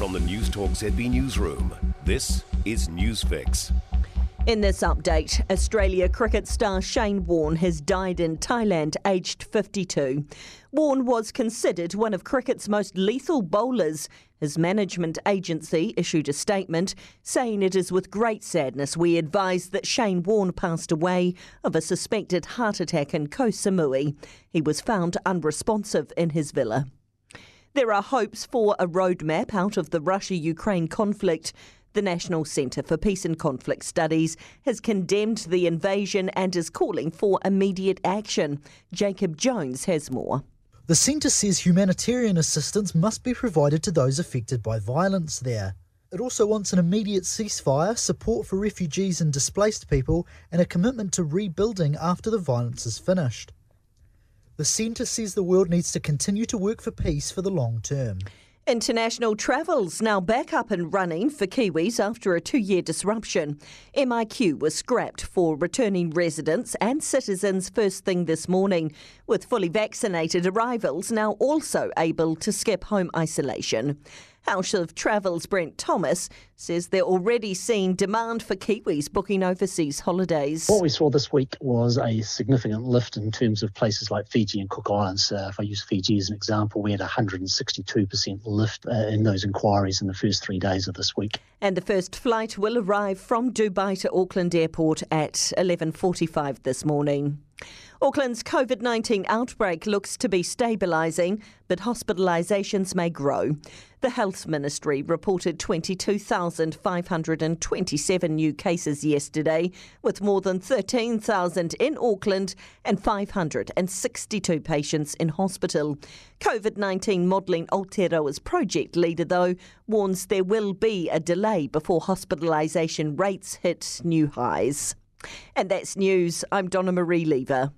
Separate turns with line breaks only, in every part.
From the Newstalk ZB Newsroom, this is Newsfix.
In this update, Australia cricket star Shane Warne has died in Thailand, aged 52. Warne was considered one of cricket's most lethal bowlers. His management agency issued a statement saying it is with great sadness we advise that Shane Warne passed away of a suspected heart attack in Koh Samui. He was found unresponsive in his villa. There are hopes for a roadmap out of the Russia Ukraine conflict. The National Centre for Peace and Conflict Studies has condemned the invasion and is calling for immediate action. Jacob Jones has more.
The centre says humanitarian assistance must be provided to those affected by violence there. It also wants an immediate ceasefire, support for refugees and displaced people, and a commitment to rebuilding after the violence is finished. The centre says the world needs to continue to work for peace for the long term.
International travel's now back up and running for Kiwis after a two year disruption. MIQ was scrapped for returning residents and citizens first thing this morning, with fully vaccinated arrivals now also able to skip home isolation. House of Travel's Brent Thomas says they're already seeing demand for Kiwis booking overseas holidays.
What we saw this week was a significant lift in terms of places like Fiji and Cook Islands. Uh, if I use Fiji as an example, we had a 162% lift uh, in those inquiries in the first three days of this week.
And the first flight will arrive from Dubai to Auckland Airport at 11:45 this morning. Auckland's COVID 19 outbreak looks to be stabilising, but hospitalisations may grow. The Health Ministry reported 22,527 new cases yesterday, with more than 13,000 in Auckland and 562 patients in hospital. COVID 19 modelling Aotearoa's project leader, though, warns there will be a delay before hospitalisation rates hit new highs. And that's news. I'm Donna Marie Lever.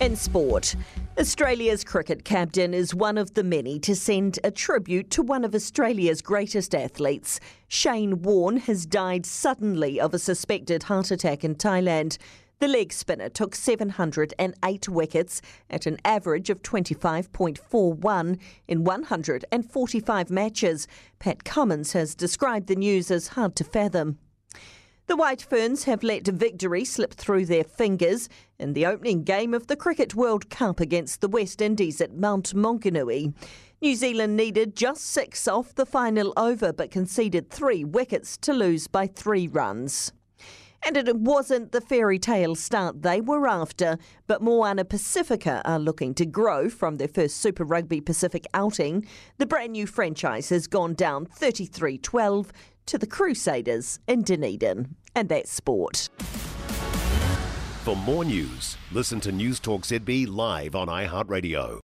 In sport, Australia's cricket captain is one of the many to send a tribute to one of Australia's greatest athletes. Shane Warne has died suddenly of a suspected heart attack in Thailand. The leg spinner took 708 wickets at an average of 25.41 in 145 matches. Pat Cummins has described the news as hard to fathom. The White Ferns have let victory slip through their fingers in the opening game of the Cricket World Cup against the West Indies at Mount Maunganui. New Zealand needed just six off the final over but conceded three wickets to lose by three runs. And it wasn't the fairy tale start they were after, but Moana Pacifica are looking to grow from their first Super Rugby Pacific outing. The brand new franchise has gone down 33 12 to the Crusaders in Dunedin. And that's sport.
For more news, listen to Newstalk ZB live on iHeartRadio.